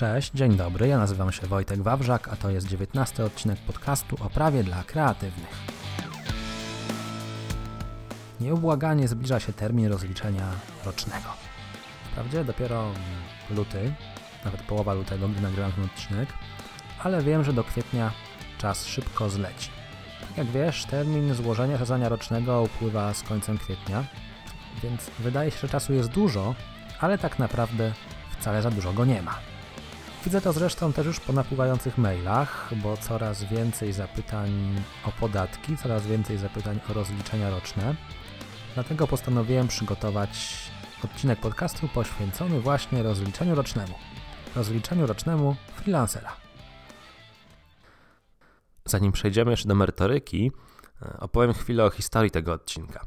Cześć, dzień dobry, ja nazywam się Wojtek Wawrzak, a to jest 19 odcinek podcastu o prawie dla kreatywnych. Nieubłaganie zbliża się termin rozliczenia rocznego. Wprawdzie dopiero luty, nawet połowa lutego, gdy nagrywam ten odcinek, ale wiem, że do kwietnia czas szybko zleci. Tak jak wiesz, termin złożenia zadania rocznego upływa z końcem kwietnia, więc wydaje się, że czasu jest dużo, ale tak naprawdę wcale za dużo go nie ma. Widzę to zresztą też już po napływających mailach, bo coraz więcej zapytań o podatki, coraz więcej zapytań o rozliczenia roczne. Dlatego postanowiłem przygotować odcinek podcastu poświęcony właśnie rozliczeniu rocznemu. Rozliczeniu rocznemu freelancera. Zanim przejdziemy jeszcze do merytoryki, opowiem chwilę o historii tego odcinka.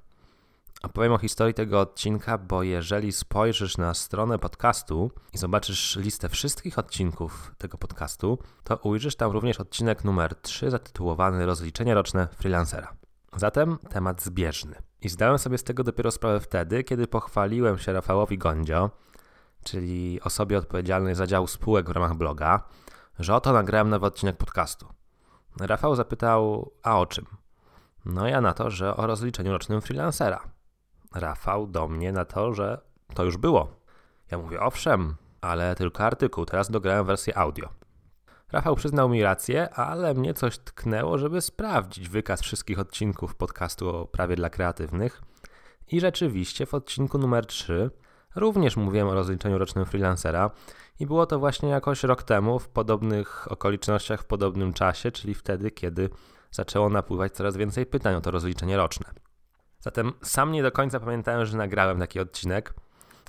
Opowiem o historii tego odcinka, bo jeżeli spojrzysz na stronę podcastu i zobaczysz listę wszystkich odcinków tego podcastu, to ujrzysz tam również odcinek numer 3 zatytułowany Rozliczenie roczne freelancera. Zatem temat zbieżny. I zdałem sobie z tego dopiero sprawę wtedy, kiedy pochwaliłem się Rafałowi Gondzio, czyli osobie odpowiedzialnej za dział spółek w ramach bloga, że oto nagrałem nowy odcinek podcastu. Rafał zapytał, a o czym? No ja na to, że o rozliczeniu rocznym freelancera. Rafał do mnie na to, że to już było. Ja mówię, owszem, ale tylko artykuł, teraz dograłem wersję audio. Rafał przyznał mi rację, ale mnie coś tknęło, żeby sprawdzić wykaz wszystkich odcinków podcastu o prawie dla kreatywnych. I rzeczywiście w odcinku numer 3 również mówiłem o rozliczeniu rocznym freelancera i było to właśnie jakoś rok temu, w podobnych okolicznościach, w podobnym czasie, czyli wtedy, kiedy zaczęło napływać coraz więcej pytań o to rozliczenie roczne. Zatem sam nie do końca pamiętałem, że nagrałem taki odcinek,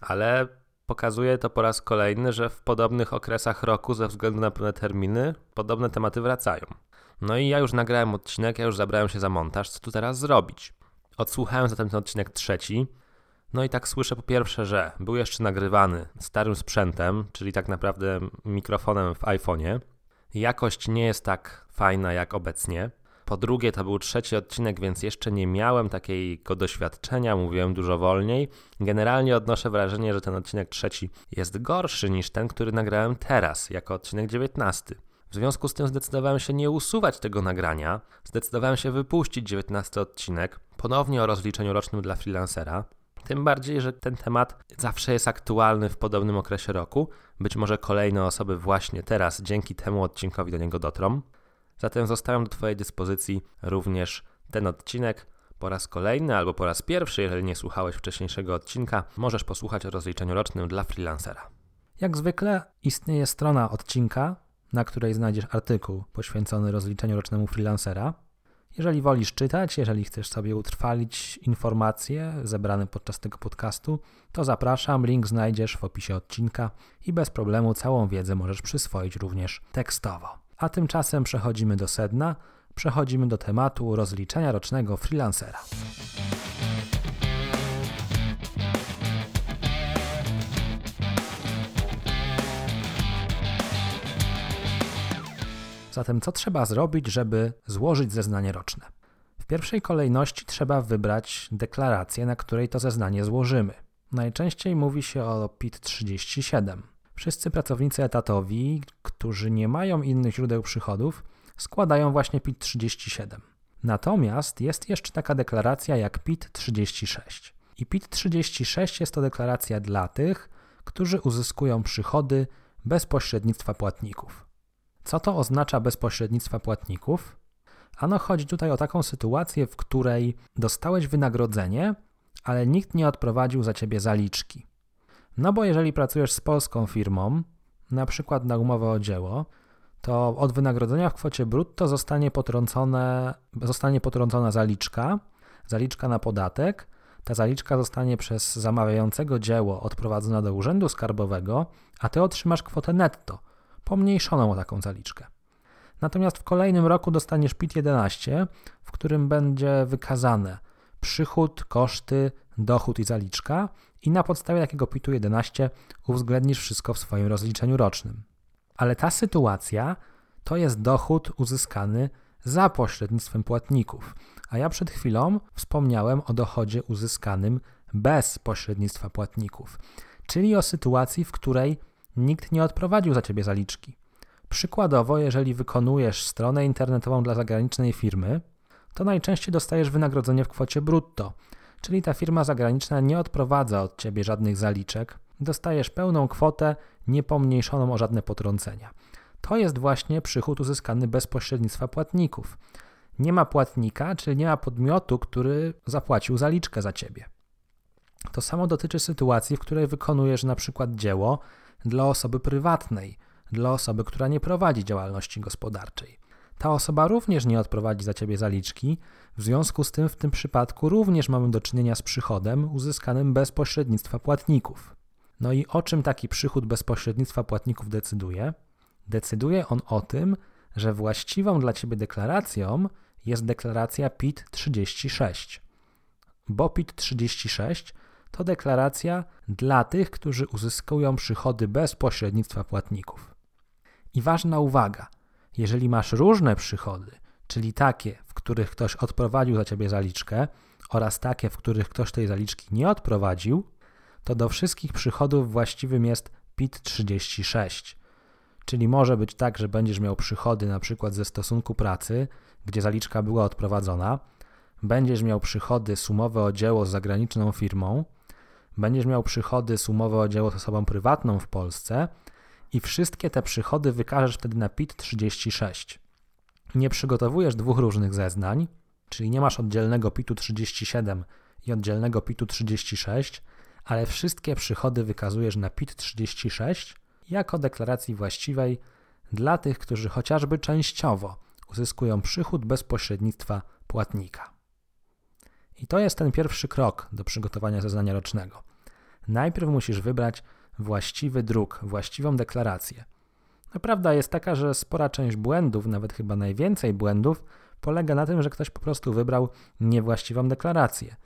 ale pokazuje to po raz kolejny, że w podobnych okresach roku, ze względu na pewne terminy, podobne tematy wracają. No i ja już nagrałem odcinek, ja już zabrałem się za montaż, co tu teraz zrobić? Odsłuchałem zatem ten odcinek trzeci, no i tak słyszę po pierwsze, że był jeszcze nagrywany starym sprzętem, czyli tak naprawdę mikrofonem w iPhone'ie. Jakość nie jest tak fajna jak obecnie. Po drugie, to był trzeci odcinek, więc jeszcze nie miałem takiego doświadczenia, mówiłem dużo wolniej. Generalnie odnoszę wrażenie, że ten odcinek trzeci jest gorszy niż ten, który nagrałem teraz, jako odcinek dziewiętnasty. W związku z tym zdecydowałem się nie usuwać tego nagrania, zdecydowałem się wypuścić dziewiętnasty odcinek, ponownie o rozliczeniu rocznym dla freelancera. Tym bardziej, że ten temat zawsze jest aktualny w podobnym okresie roku. Być może kolejne osoby właśnie teraz dzięki temu odcinkowi do niego dotrą. Zatem zostawiam do Twojej dyspozycji również ten odcinek. Po raz kolejny albo po raz pierwszy, jeżeli nie słuchałeś wcześniejszego odcinka, możesz posłuchać o rozliczeniu rocznym dla freelancera. Jak zwykle istnieje strona odcinka, na której znajdziesz artykuł poświęcony rozliczeniu rocznemu freelancera. Jeżeli wolisz czytać, jeżeli chcesz sobie utrwalić informacje zebrane podczas tego podcastu, to zapraszam, link znajdziesz w opisie odcinka i bez problemu całą wiedzę możesz przyswoić również tekstowo. A tymczasem przechodzimy do sedna, przechodzimy do tematu rozliczenia rocznego freelancera. Zatem co trzeba zrobić, żeby złożyć zeznanie roczne? W pierwszej kolejności trzeba wybrać deklarację, na której to zeznanie złożymy. Najczęściej mówi się o PIT 37. Wszyscy pracownicy etatowi, którzy nie mają innych źródeł przychodów, składają właśnie PIT 37. Natomiast jest jeszcze taka deklaracja jak PIT 36. I PIT 36 jest to deklaracja dla tych, którzy uzyskują przychody bez pośrednictwa płatników. Co to oznacza bezpośrednictwa płatników? Ano chodzi tutaj o taką sytuację, w której dostałeś wynagrodzenie, ale nikt nie odprowadził za ciebie zaliczki. No bo jeżeli pracujesz z polską firmą, na przykład na umowę o dzieło, to od wynagrodzenia w kwocie brutto zostanie, potrącone, zostanie potrącona zaliczka, zaliczka na podatek. Ta zaliczka zostanie przez zamawiającego dzieło odprowadzona do urzędu skarbowego, a ty otrzymasz kwotę netto, pomniejszoną o taką zaliczkę. Natomiast w kolejnym roku dostaniesz PIT-11, w którym będzie wykazane przychód, koszty, dochód i zaliczka i na podstawie takiego PIT-u 11 uwzględnisz wszystko w swoim rozliczeniu rocznym. Ale ta sytuacja to jest dochód uzyskany za pośrednictwem płatników, a ja przed chwilą wspomniałem o dochodzie uzyskanym bez pośrednictwa płatników, czyli o sytuacji, w której nikt nie odprowadził za ciebie zaliczki. Przykładowo, jeżeli wykonujesz stronę internetową dla zagranicznej firmy, to najczęściej dostajesz wynagrodzenie w kwocie brutto, czyli ta firma zagraniczna nie odprowadza od ciebie żadnych zaliczek, dostajesz pełną kwotę, niepomniejszoną o żadne potrącenia. To jest właśnie przychód uzyskany bez pośrednictwa płatników. Nie ma płatnika, czyli nie ma podmiotu, który zapłacił zaliczkę za ciebie. To samo dotyczy sytuacji, w której wykonujesz na przykład dzieło dla osoby prywatnej, dla osoby, która nie prowadzi działalności gospodarczej. Ta osoba również nie odprowadzi za ciebie zaliczki, w związku z tym w tym przypadku również mamy do czynienia z przychodem uzyskanym bez pośrednictwa płatników. No i o czym taki przychód bez pośrednictwa płatników decyduje? Decyduje on o tym, że właściwą dla ciebie deklaracją jest deklaracja PIT 36. Bo PIT 36 to deklaracja dla tych, którzy uzyskują przychody bez pośrednictwa płatników. I ważna uwaga, jeżeli masz różne przychody, czyli takie, w których ktoś odprowadził za ciebie zaliczkę oraz takie, w których ktoś tej zaliczki nie odprowadził, to do wszystkich przychodów właściwym jest PIT 36. Czyli może być tak, że będziesz miał przychody na przykład ze stosunku pracy, gdzie zaliczka była odprowadzona, będziesz miał przychody sumowe o dzieło z zagraniczną firmą, będziesz miał przychody sumowe o dzieło z osobą prywatną w Polsce i wszystkie te przychody wykażesz wtedy na PIT 36. Nie przygotowujesz dwóch różnych zeznań, czyli nie masz oddzielnego PIT-u 37 i oddzielnego PIT-u 36, ale wszystkie przychody wykazujesz na PIT 36 jako deklaracji właściwej dla tych, którzy chociażby częściowo uzyskują przychód bez pośrednictwa płatnika. I to jest ten pierwszy krok do przygotowania zeznania rocznego. Najpierw musisz wybrać właściwy druk, właściwą deklarację. No, prawda jest taka, że spora część błędów, nawet chyba najwięcej błędów, polega na tym, że ktoś po prostu wybrał niewłaściwą deklarację.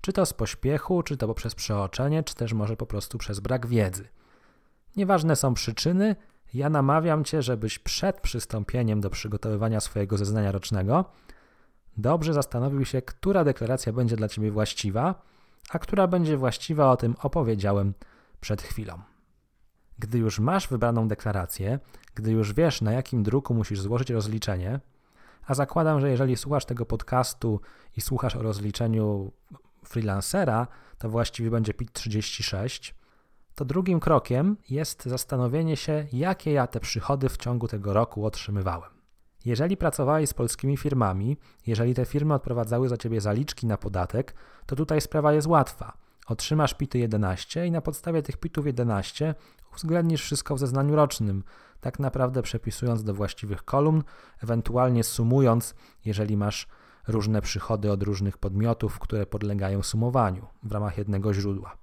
Czy to z pośpiechu, czy to poprzez przeoczenie, czy też może po prostu przez brak wiedzy. Nieważne są przyczyny, ja namawiam Cię, żebyś przed przystąpieniem do przygotowywania swojego zeznania rocznego dobrze zastanowił się, która deklaracja będzie dla Ciebie właściwa, a która będzie właściwa, o tym opowiedziałem przed chwilą. Gdy już masz wybraną deklarację, gdy już wiesz, na jakim druku musisz złożyć rozliczenie, a zakładam, że jeżeli słuchasz tego podcastu i słuchasz o rozliczeniu freelancera, to właściwie będzie PIT 36, to drugim krokiem jest zastanowienie się, jakie ja te przychody w ciągu tego roku otrzymywałem. Jeżeli pracowałeś z polskimi firmami, jeżeli te firmy odprowadzały za ciebie zaliczki na podatek, to tutaj sprawa jest łatwa. Otrzymasz PIT 11 i na podstawie tych PIT-ów 11 uwzględnisz wszystko w zeznaniu rocznym, tak naprawdę przepisując do właściwych kolumn, ewentualnie sumując, jeżeli masz różne przychody od różnych podmiotów, które podlegają sumowaniu w ramach jednego źródła.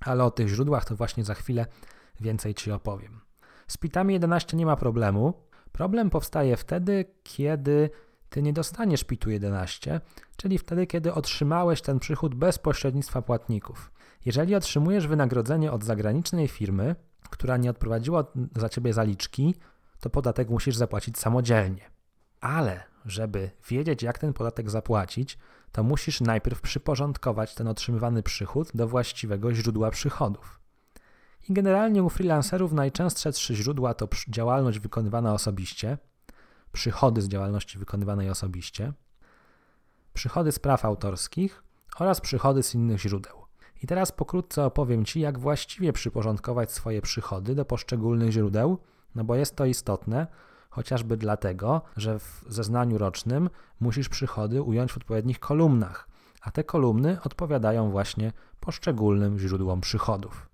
Ale o tych źródłach to właśnie za chwilę więcej Ci opowiem. Z pitami 11 nie ma problemu. Problem powstaje wtedy, kiedy Ty nie dostaniesz pitu 11, czyli wtedy, kiedy otrzymałeś ten przychód bez pośrednictwa płatników. Jeżeli otrzymujesz wynagrodzenie od zagranicznej firmy, która nie odprowadziła za ciebie zaliczki, to podatek musisz zapłacić samodzielnie. Ale żeby wiedzieć, jak ten podatek zapłacić, to musisz najpierw przyporządkować ten otrzymywany przychód do właściwego źródła przychodów. I generalnie u freelancerów najczęstsze trzy źródła to działalność wykonywana osobiście, przychody z działalności wykonywanej osobiście, przychody z praw autorskich oraz przychody z innych źródeł. I teraz pokrótce opowiem Ci, jak właściwie przyporządkować swoje przychody do poszczególnych źródeł, no bo jest to istotne, chociażby dlatego, że w zeznaniu rocznym musisz przychody ująć w odpowiednich kolumnach, a te kolumny odpowiadają właśnie poszczególnym źródłom przychodów.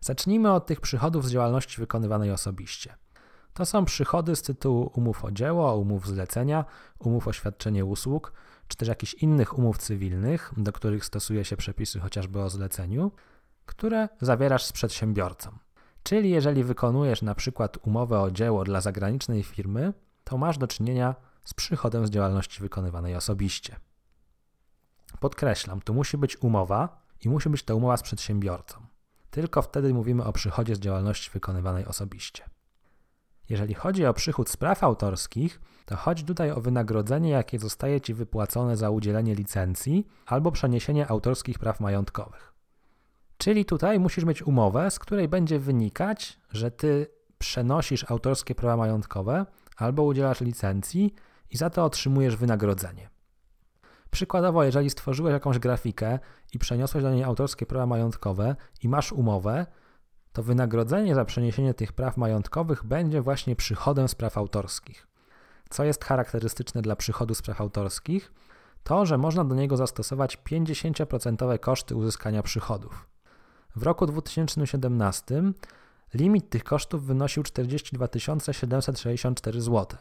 Zacznijmy od tych przychodów z działalności wykonywanej osobiście. To są przychody z tytułu umów o dzieło, umów zlecenia, umów o świadczenie usług, czy też jakichś innych umów cywilnych, do których stosuje się przepisy chociażby o zleceniu, które zawierasz z przedsiębiorcą. Czyli jeżeli wykonujesz na przykład umowę o dzieło dla zagranicznej firmy, to masz do czynienia z przychodem z działalności wykonywanej osobiście. Podkreślam, tu musi być umowa i musi być to umowa z przedsiębiorcą. Tylko wtedy mówimy o przychodzie z działalności wykonywanej osobiście. Jeżeli chodzi o przychód z praw autorskich, to chodzi tutaj o wynagrodzenie, jakie zostaje Ci wypłacone za udzielenie licencji albo przeniesienie autorskich praw majątkowych. Czyli tutaj musisz mieć umowę, z której będzie wynikać, że ty przenosisz autorskie prawa majątkowe albo udzielasz licencji i za to otrzymujesz wynagrodzenie. Przykładowo, jeżeli stworzyłeś jakąś grafikę i przeniosłeś do niej autorskie prawa majątkowe i masz umowę, to wynagrodzenie za przeniesienie tych praw majątkowych będzie właśnie przychodem z praw autorskich. Co jest charakterystyczne dla przychodu z praw autorskich? To, że można do niego zastosować 50% koszty uzyskania przychodów. W roku 2017 limit tych kosztów wynosił 42 764 zł.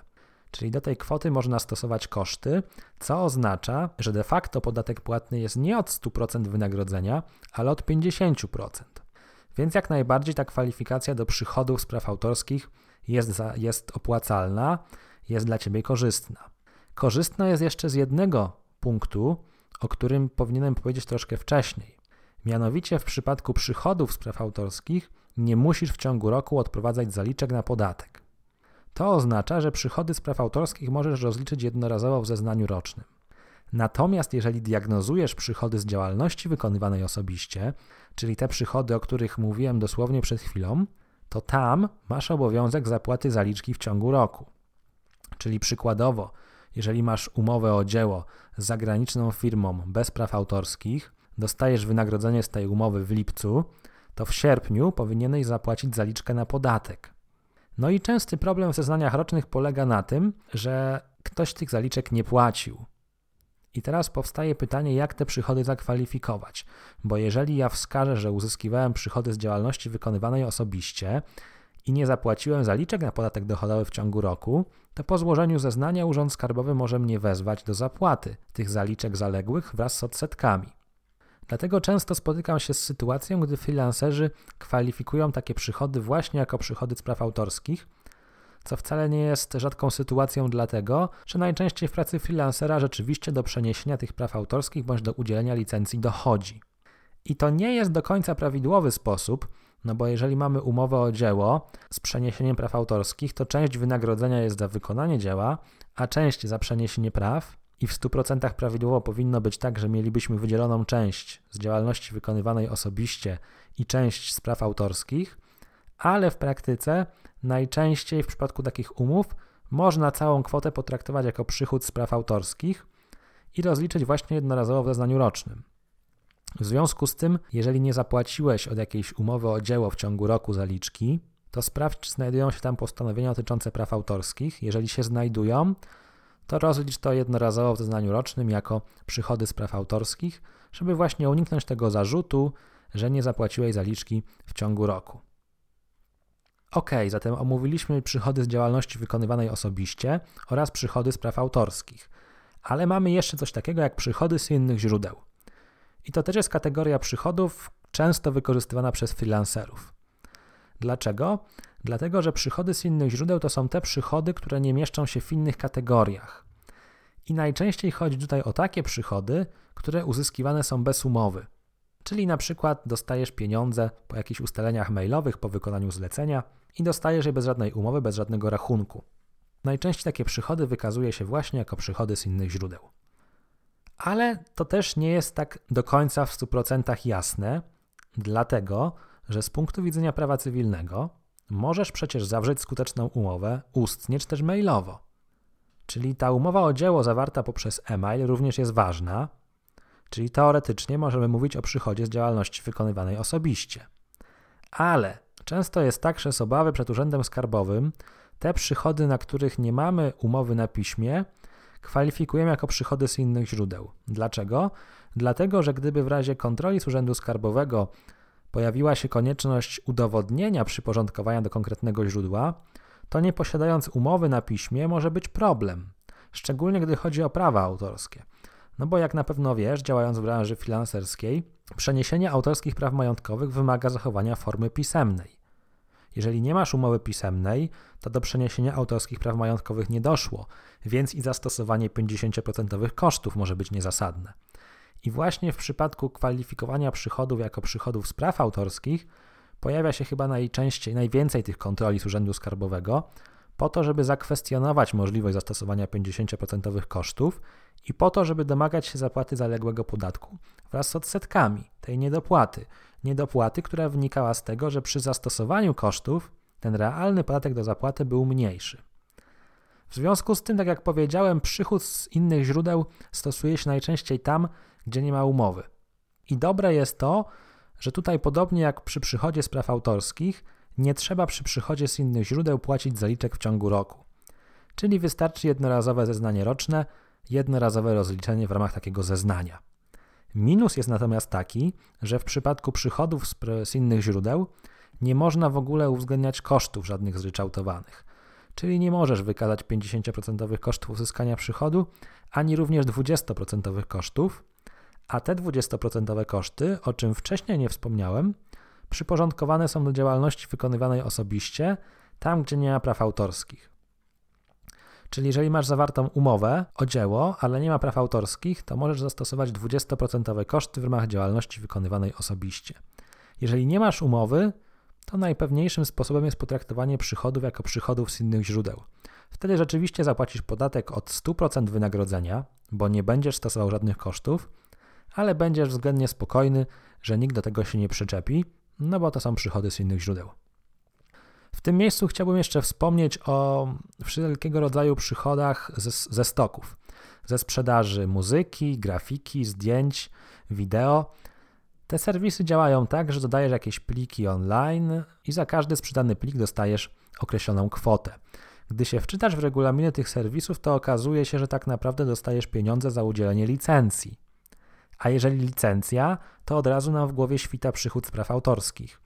Czyli do tej kwoty można stosować koszty, co oznacza, że de facto podatek płatny jest nie od 100% wynagrodzenia, ale od 50%. Więc jak najbardziej ta kwalifikacja do przychodów z praw autorskich jest, za, jest opłacalna, jest dla Ciebie korzystna. Korzystna jest jeszcze z jednego punktu, o którym powinienem powiedzieć troszkę wcześniej. Mianowicie w przypadku przychodów z praw autorskich nie musisz w ciągu roku odprowadzać zaliczek na podatek. To oznacza, że przychody z praw autorskich możesz rozliczyć jednorazowo w zeznaniu rocznym. Natomiast jeżeli diagnozujesz przychody z działalności wykonywanej osobiście, czyli te przychody, o których mówiłem dosłownie przed chwilą, to tam masz obowiązek zapłaty zaliczki w ciągu roku. Czyli przykładowo, jeżeli masz umowę o dzieło z zagraniczną firmą bez praw autorskich, dostajesz wynagrodzenie z tej umowy w lipcu, to w sierpniu powinieneś zapłacić zaliczkę na podatek. No i częsty problem w zeznaniach rocznych polega na tym, że ktoś tych zaliczek nie płacił. I teraz powstaje pytanie, jak te przychody zakwalifikować, bo jeżeli ja wskażę, że uzyskiwałem przychody z działalności wykonywanej osobiście i nie zapłaciłem zaliczek na podatek dochodowy w ciągu roku, to po złożeniu zeznania Urząd Skarbowy może mnie wezwać do zapłaty tych zaliczek zaległych wraz z odsetkami. Dlatego często spotykam się z sytuacją, gdy freelancerzy kwalifikują takie przychody właśnie jako przychody z praw autorskich, co wcale nie jest rzadką sytuacją, dlatego że najczęściej w pracy freelancera rzeczywiście do przeniesienia tych praw autorskich bądź do udzielenia licencji dochodzi. I to nie jest do końca prawidłowy sposób, no bo jeżeli mamy umowę o dzieło z przeniesieniem praw autorskich, to część wynagrodzenia jest za wykonanie dzieła, a część za przeniesienie praw, i w 100% prawidłowo powinno być tak, że mielibyśmy wydzieloną część z działalności wykonywanej osobiście i część z praw autorskich, ale w praktyce najczęściej w przypadku takich umów można całą kwotę potraktować jako przychód z praw autorskich i rozliczyć właśnie jednorazowo w zeznaniu rocznym. W związku z tym, jeżeli nie zapłaciłeś od jakiejś umowy o dzieło w ciągu roku zaliczki, to sprawdź, czy znajdują się tam postanowienia dotyczące praw autorskich. Jeżeli się znajdują, to rozlicz to jednorazowo w zeznaniu rocznym jako przychody z praw autorskich, żeby właśnie uniknąć tego zarzutu, że nie zapłaciłeś zaliczki w ciągu roku. Ok, zatem omówiliśmy przychody z działalności wykonywanej osobiście oraz przychody z praw autorskich, ale mamy jeszcze coś takiego jak przychody z innych źródeł. I to też jest kategoria przychodów często wykorzystywana przez freelancerów. Dlaczego? Dlatego, że przychody z innych źródeł to są te przychody, które nie mieszczą się w innych kategoriach. I najczęściej chodzi tutaj o takie przychody, które uzyskiwane są bez umowy. Czyli na przykład dostajesz pieniądze po jakichś ustaleniach mailowych po wykonaniu zlecenia i dostajesz je bez żadnej umowy, bez żadnego rachunku. Najczęściej takie przychody wykazuje się właśnie jako przychody z innych źródeł. Ale to też nie jest tak do końca w 100% jasne, dlatego że z punktu widzenia prawa cywilnego możesz przecież zawrzeć skuteczną umowę ustnie czy też mailowo. Czyli ta umowa o dzieło zawarta poprzez e-mail również jest ważna, czyli teoretycznie możemy mówić o przychodzie z działalności wykonywanej osobiście. Ale często jest tak, że z obawy przed Urzędem Skarbowym te przychody, na których nie mamy umowy na piśmie, kwalifikujemy jako przychody z innych źródeł. Dlaczego? Dlatego, że gdyby w razie kontroli z Urzędu Skarbowego pojawiła się konieczność udowodnienia przyporządkowania do konkretnego źródła, to nie posiadając umowy na piśmie może być problem, szczególnie gdy chodzi o prawa autorskie. No bo jak na pewno wiesz, działając w branży freelancerskiej, przeniesienie autorskich praw majątkowych wymaga zachowania formy pisemnej. Jeżeli nie masz umowy pisemnej, to do przeniesienia autorskich praw majątkowych nie doszło, więc i zastosowanie 50% kosztów może być niezasadne. I właśnie w przypadku kwalifikowania przychodów jako przychodów z praw autorskich pojawia się chyba najczęściej, najwięcej tych kontroli z Urzędu Skarbowego, po to, żeby zakwestionować możliwość zastosowania 50% kosztów i po to, żeby domagać się zapłaty zaległego podatku wraz z odsetkami tej niedopłaty. Niedopłaty, która wynikała z tego, że przy zastosowaniu kosztów ten realny podatek do zapłaty był mniejszy. W związku z tym, tak jak powiedziałem, przychód z innych źródeł stosuje się najczęściej tam, gdzie nie ma umowy. I dobre jest to, że tutaj podobnie jak przy przychodzie z autorskich, nie trzeba przy przychodzie z innych źródeł płacić zaliczek w ciągu roku. Czyli wystarczy jednorazowe zeznanie roczne, jednorazowe rozliczenie w ramach takiego zeznania. Minus jest natomiast taki, że w przypadku przychodów z, innych źródeł nie można w ogóle uwzględniać kosztów żadnych zryczałtowanych. Czyli nie możesz wykazać 50% kosztów uzyskania przychodu, ani również 20% kosztów, a te 20% koszty, o czym wcześniej nie wspomniałem, przyporządkowane są do działalności wykonywanej osobiście, tam gdzie nie ma praw autorskich. Czyli jeżeli masz zawartą umowę o dzieło, ale nie ma praw autorskich, to możesz zastosować 20% koszty w ramach działalności wykonywanej osobiście. Jeżeli nie masz umowy, to najpewniejszym sposobem jest potraktowanie przychodów jako przychodów z innych źródeł. Wtedy rzeczywiście zapłacisz podatek od 100% wynagrodzenia, bo nie będziesz stosował żadnych kosztów, ale będziesz względnie spokojny, że nikt do tego się nie przyczepi, no bo to są przychody z innych źródeł. W tym miejscu chciałbym jeszcze wspomnieć o wszelkiego rodzaju przychodach ze, ze stoków, ze sprzedaży muzyki, grafiki, zdjęć, wideo. Te serwisy działają tak, że dodajesz jakieś pliki online i za każdy sprzedany plik dostajesz określoną kwotę. Gdy się wczytasz w regulaminy tych serwisów, to okazuje się, że tak naprawdę dostajesz pieniądze za udzielenie licencji. A jeżeli licencja, to od razu nam w głowie świta przychód z praw autorskich.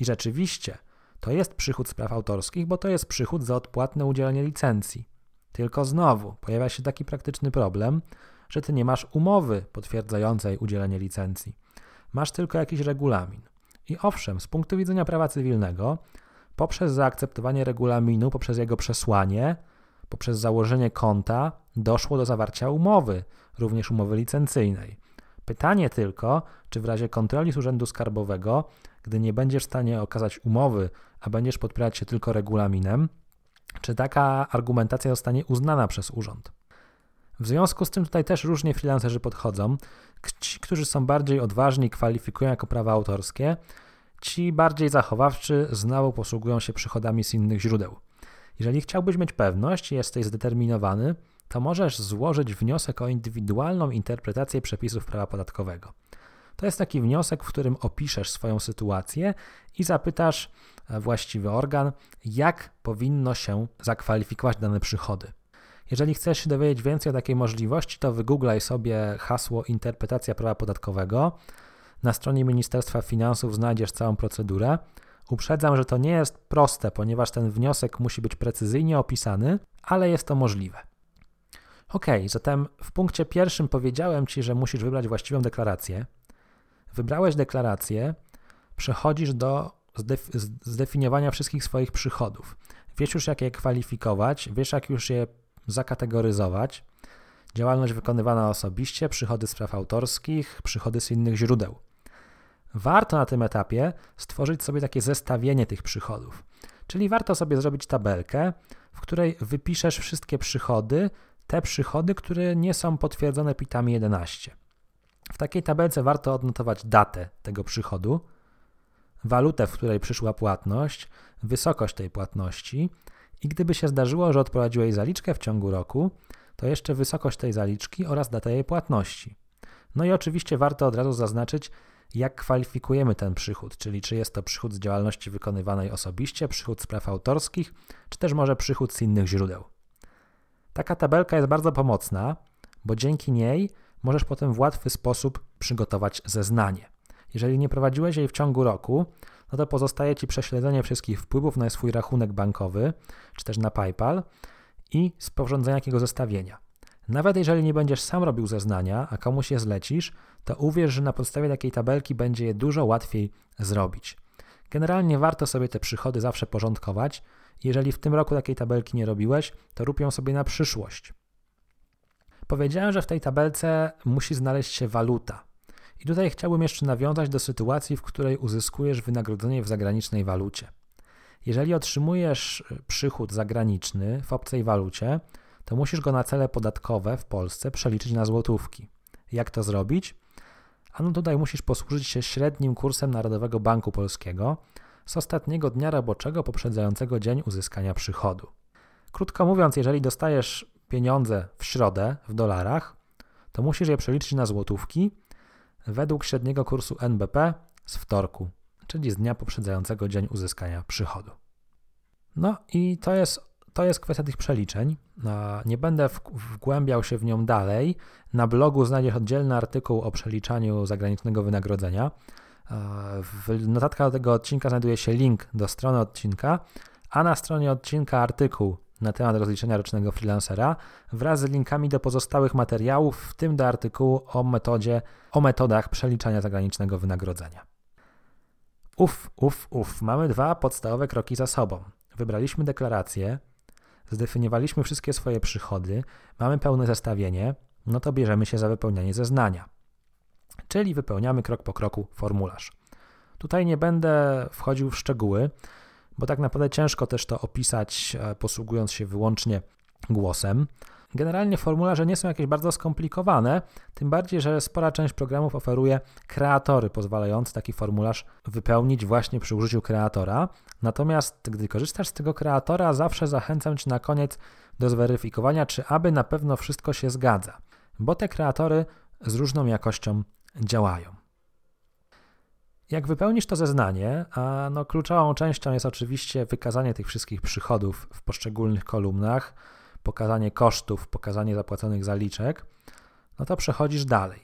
I rzeczywiście, to jest przychód z praw autorskich, bo to jest przychód za odpłatne udzielenie licencji. Tylko znowu pojawia się taki praktyczny problem, że ty nie masz umowy potwierdzającej udzielenie licencji. Masz tylko jakiś regulamin. I owszem, z punktu widzenia prawa cywilnego, poprzez zaakceptowanie regulaminu, poprzez jego przesłanie, poprzez założenie konta, doszło do zawarcia umowy, również umowy licencyjnej. Pytanie tylko, czy w razie kontroli z Urzędu Skarbowego, gdy nie będziesz w stanie okazać umowy, a będziesz podpierać się tylko regulaminem, czy taka argumentacja zostanie uznana przez urząd. W związku z tym tutaj też różnie freelancerzy podchodzą. Ci, którzy są bardziej odważni, kwalifikują jako prawa autorskie, ci bardziej zachowawczy znowu posługują się przychodami z innych źródeł. Jeżeli chciałbyś mieć pewność jesteś zdeterminowany, to możesz złożyć wniosek o indywidualną interpretację przepisów prawa podatkowego. To jest taki wniosek, w którym opiszesz swoją sytuację i zapytasz e, właściwy organ, jak powinno się zakwalifikować dane przychody. Jeżeli chcesz się dowiedzieć więcej o takiej możliwości, to wygooglaj sobie hasło interpretacja prawa podatkowego. Na stronie Ministerstwa Finansów znajdziesz całą procedurę. Uprzedzam, że to nie jest proste, ponieważ ten wniosek musi być precyzyjnie opisany, ale jest to możliwe. Ok, zatem w punkcie pierwszym powiedziałem Ci, że musisz wybrać właściwą deklarację. Wybrałeś deklarację, przechodzisz do zdefiniowania wszystkich swoich przychodów. Wiesz już, jak je kwalifikować, wiesz, jak już je zakategoryzować. Działalność wykonywana osobiście, przychody z praw autorskich, przychody z innych źródeł. Warto na tym etapie stworzyć sobie takie zestawienie tych przychodów. Czyli warto sobie zrobić tabelkę, w której wypiszesz wszystkie przychody, te przychody, które nie są potwierdzone pitami 11. W takiej tabelce warto odnotować datę tego przychodu, walutę, w której przyszła płatność, wysokość tej płatności i gdyby się zdarzyło, że odprowadziłeś zaliczkę w ciągu roku, to jeszcze wysokość tej zaliczki oraz datę jej płatności. No i oczywiście warto od razu zaznaczyć, jak kwalifikujemy ten przychód, czyli czy jest to przychód z działalności wykonywanej osobiście, przychód z praw autorskich, czy też może przychód z innych źródeł. Taka tabelka jest bardzo pomocna, bo dzięki niej możesz potem w łatwy sposób przygotować zeznanie. Jeżeli nie prowadziłeś jej w ciągu roku, no to pozostaje Ci prześledzenie wszystkich wpływów na swój rachunek bankowy, czy też na PayPal i sporządzenie jakiego zestawienia. Nawet jeżeli nie będziesz sam robił zeznania, a komuś je zlecisz, to uwierz, że na podstawie takiej tabelki będzie je dużo łatwiej zrobić. Generalnie warto sobie te przychody zawsze porządkować. Jeżeli w tym roku takiej tabelki nie robiłeś, to rób ją sobie na przyszłość. Powiedziałem, że w tej tabelce musi znaleźć się waluta. I tutaj chciałbym jeszcze nawiązać do sytuacji, w której uzyskujesz wynagrodzenie w zagranicznej walucie. Jeżeli otrzymujesz przychód zagraniczny w obcej walucie, to musisz go na cele podatkowe w Polsce przeliczyć na złotówki. Jak to zrobić? A no tutaj musisz posłużyć się średnim kursem Narodowego Banku Polskiego z ostatniego dnia roboczego poprzedzającego dzień uzyskania przychodu. Krótko mówiąc, jeżeli dostajesz pieniądze w środę w dolarach, to musisz je przeliczyć na złotówki według średniego kursu NBP z wtorku, czyli z dnia poprzedzającego dzień uzyskania przychodu. No i to jest to jest kwestia tych przeliczeń. Nie będę wgłębiał się w nią dalej. Na blogu znajdziesz oddzielny artykuł o przeliczaniu zagranicznego wynagrodzenia. W notatkach do tego odcinka znajduje się link do strony odcinka, a na stronie odcinka artykuł na temat rozliczenia rocznego freelancera wraz z linkami do pozostałych materiałów, w tym do artykułu o metodzie, o metodach przeliczania zagranicznego wynagrodzenia. Uf, uf, uf, mamy dwa podstawowe kroki za sobą. Wybraliśmy deklarację, zdefiniowaliśmy wszystkie swoje przychody, mamy pełne zestawienie, no to bierzemy się za wypełnianie zeznania. Czyli wypełniamy krok po kroku formularz. Tutaj nie będę wchodził w szczegóły, bo tak naprawdę ciężko też to opisać, e, posługując się wyłącznie głosem. Generalnie formularze nie są jakieś bardzo skomplikowane, tym bardziej, że spora część programów oferuje kreatory pozwalające taki formularz wypełnić właśnie przy użyciu kreatora. Natomiast gdy korzystasz z tego kreatora, zawsze zachęcam Cię na koniec do zweryfikowania, czy aby na pewno wszystko się zgadza, bo te kreatory z różną jakością działają. Jak wypełnisz to zeznanie, a no kluczową częścią jest oczywiście wykazanie tych wszystkich przychodów w poszczególnych kolumnach, pokazanie kosztów, pokazanie zapłaconych zaliczek, no to przechodzisz dalej.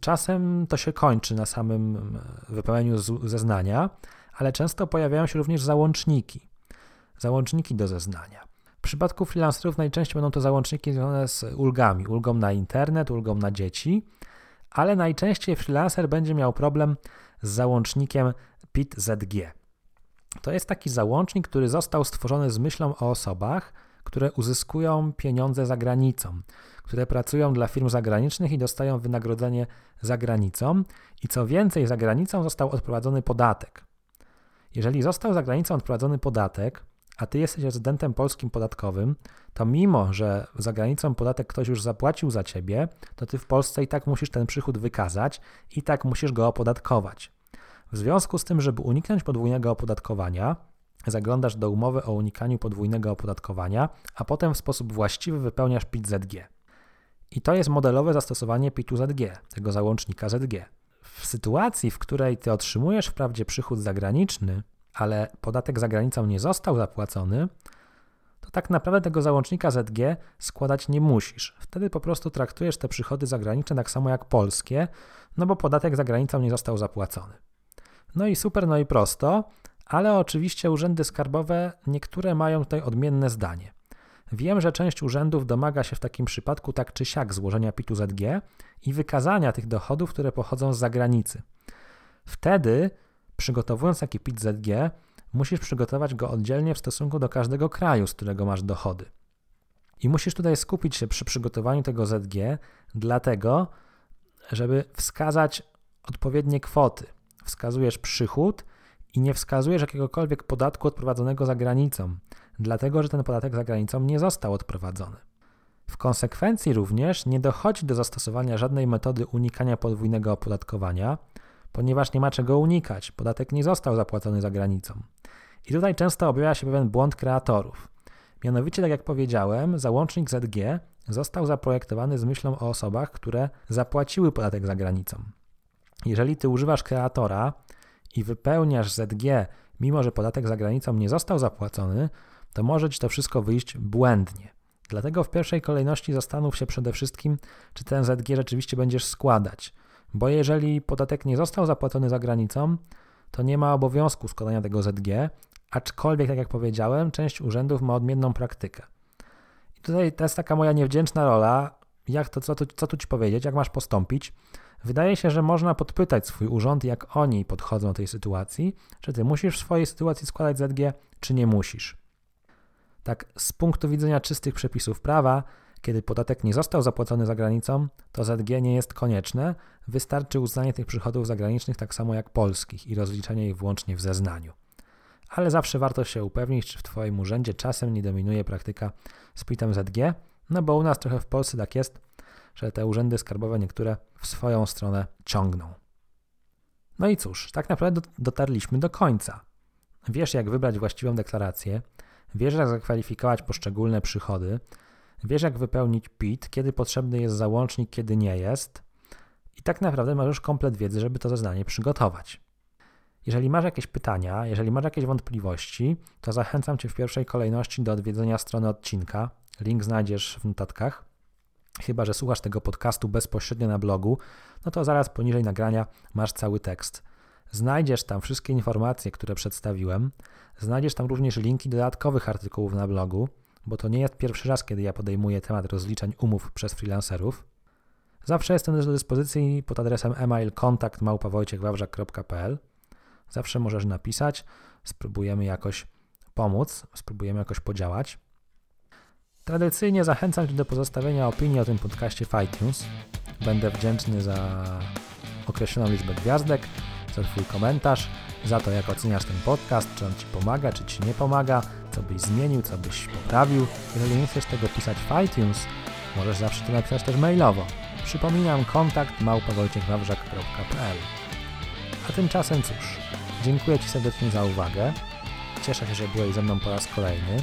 Czasem to się kończy na samym mm, wypełnieniu zeznania, ale często pojawiają się również załączniki. Załączniki do zeznania. W przypadku freelancerów najczęściej będą to załączniki związane z ulgami, ulgą na internet, ulgą na dzieci, ale najczęściej freelancer będzie miał problem z załącznikiem PIT-ZG. To jest taki załącznik, który został stworzony z myślą o osobach, które uzyskują pieniądze za granicą, które pracują dla firm zagranicznych i dostają wynagrodzenie za granicą, i co więcej, za granicą został odprowadzony podatek. Jeżeli został za granicą odprowadzony podatek, a ty jesteś rezydentem polskim podatkowym, to mimo, że za granicą podatek ktoś już zapłacił za ciebie, to ty w Polsce i tak musisz ten przychód wykazać i tak musisz go opodatkować. W związku z tym, żeby uniknąć podwójnego opodatkowania, zaglądasz do umowy o unikaniu podwójnego opodatkowania, a potem w sposób właściwy wypełniasz PIT-ZG. I to jest modelowe zastosowanie PIT-ZG, tego załącznika ZG. W sytuacji, w której ty otrzymujesz wprawdzie przychód zagraniczny, ale podatek za granicą nie został zapłacony, to tak naprawdę tego załącznika ZG składać nie musisz. Wtedy po prostu traktujesz te przychody zagraniczne tak samo jak polskie, no bo podatek za granicą nie został zapłacony. No i super, no i prosto, ale oczywiście urzędy skarbowe niektóre mają tutaj odmienne zdanie. Wiem, że część urzędów domaga się w takim przypadku tak czy siak złożenia PIT-u ZG i wykazania tych dochodów, które pochodzą z zagranicy. Wtedy, przygotowując taki PIT ZG, musisz przygotować go oddzielnie w stosunku do każdego kraju, z którego masz dochody. I musisz tutaj skupić się przy przygotowaniu tego ZG, dlatego, żeby wskazać odpowiednie kwoty. Wskazujesz przychód i nie wskazujesz jakiegokolwiek podatku odprowadzonego za granicą, dlatego że ten podatek za granicą nie został odprowadzony. W konsekwencji również nie dochodzi do zastosowania żadnej metody unikania podwójnego opodatkowania, ponieważ nie ma czego unikać, podatek nie został zapłacony za granicą. I tutaj często objawia się pewien błąd kreatorów. Mianowicie, tak jak powiedziałem, załącznik ZG został zaprojektowany z myślą o osobach, które zapłaciły podatek za granicą. Jeżeli ty używasz kreatora i wypełniasz ZG, mimo że podatek za granicą nie został zapłacony, to może ci to wszystko wyjść błędnie. Dlatego w pierwszej kolejności zastanów się przede wszystkim, czy ten ZG rzeczywiście będziesz składać. Bo jeżeli podatek nie został zapłacony za granicą, to nie ma obowiązku składania tego ZG, aczkolwiek, tak jak powiedziałem, część urzędów ma odmienną praktykę. I tutaj to jest taka moja niewdzięczna rola, jak to, co, tu, co tu ci powiedzieć, jak masz postąpić. Wydaje się, że można podpytać swój urząd, jak oni podchodzą do tej sytuacji, czy ty musisz w swojej sytuacji składać ZG, czy nie musisz. Tak, z punktu widzenia czystych przepisów prawa, kiedy podatek nie został zapłacony za granicą, to ZG nie jest konieczne, wystarczy uznanie tych przychodów zagranicznych tak samo jak polskich i rozliczenie ich włącznie w zeznaniu. ale zawsze warto się upewnić, czy w Twoim urzędzie czasem nie dominuje praktyka z PIT-em ZG, no bo u nas trochę w Polsce tak jest, że te urzędy skarbowe niektóre w swoją stronę ciągną. No i cóż, tak naprawdę dotarliśmy do końca. Wiesz, jak wybrać właściwą deklarację, wiesz, jak zakwalifikować poszczególne przychody, wiesz, jak wypełnić PIT, kiedy potrzebny jest załącznik, kiedy nie jest, i tak naprawdę masz już komplet wiedzy, żeby to zeznanie przygotować. Jeżeli masz jakieś pytania, jeżeli masz jakieś wątpliwości, to zachęcam Cię w pierwszej kolejności do odwiedzenia strony odcinka. Link znajdziesz w notatkach. Chyba, że słuchasz tego podcastu bezpośrednio na blogu, no to zaraz poniżej nagrania masz cały tekst. Znajdziesz tam wszystkie informacje, które przedstawiłem. Znajdziesz tam również linki dodatkowych artykułów na blogu, bo to nie jest pierwszy raz, kiedy ja podejmuję temat rozliczeń umów przez freelancerów. Zawsze jestem do dyspozycji pod adresem e-mail kontakt.małpawojciechwawrzak.pl Zawsze możesz napisać, spróbujemy jakoś pomóc, spróbujemy jakoś podziałać. Tradycyjnie zachęcam Cię do pozostawienia opinii o tym podcaście w iTunes. Będę wdzięczny za określoną liczbę gwiazdek, za Twój komentarz, za to, jak oceniasz ten podcast, czy on Ci pomaga, czy Ci nie pomaga, co byś zmienił, co byś poprawił. Jeżeli nie chcesz tego pisać w iTunes, możesz zawsze to napisać też mailowo. Przypominam kontakt małpawojciechwawrzak.pl A tymczasem cóż, dziękuję Ci serdecznie za uwagę. Cieszę się, że byłeś ze mną po raz kolejny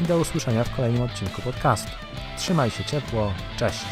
i do usłyszenia w kolejnym odcinku podcastu. Trzymaj się ciepło, cześć!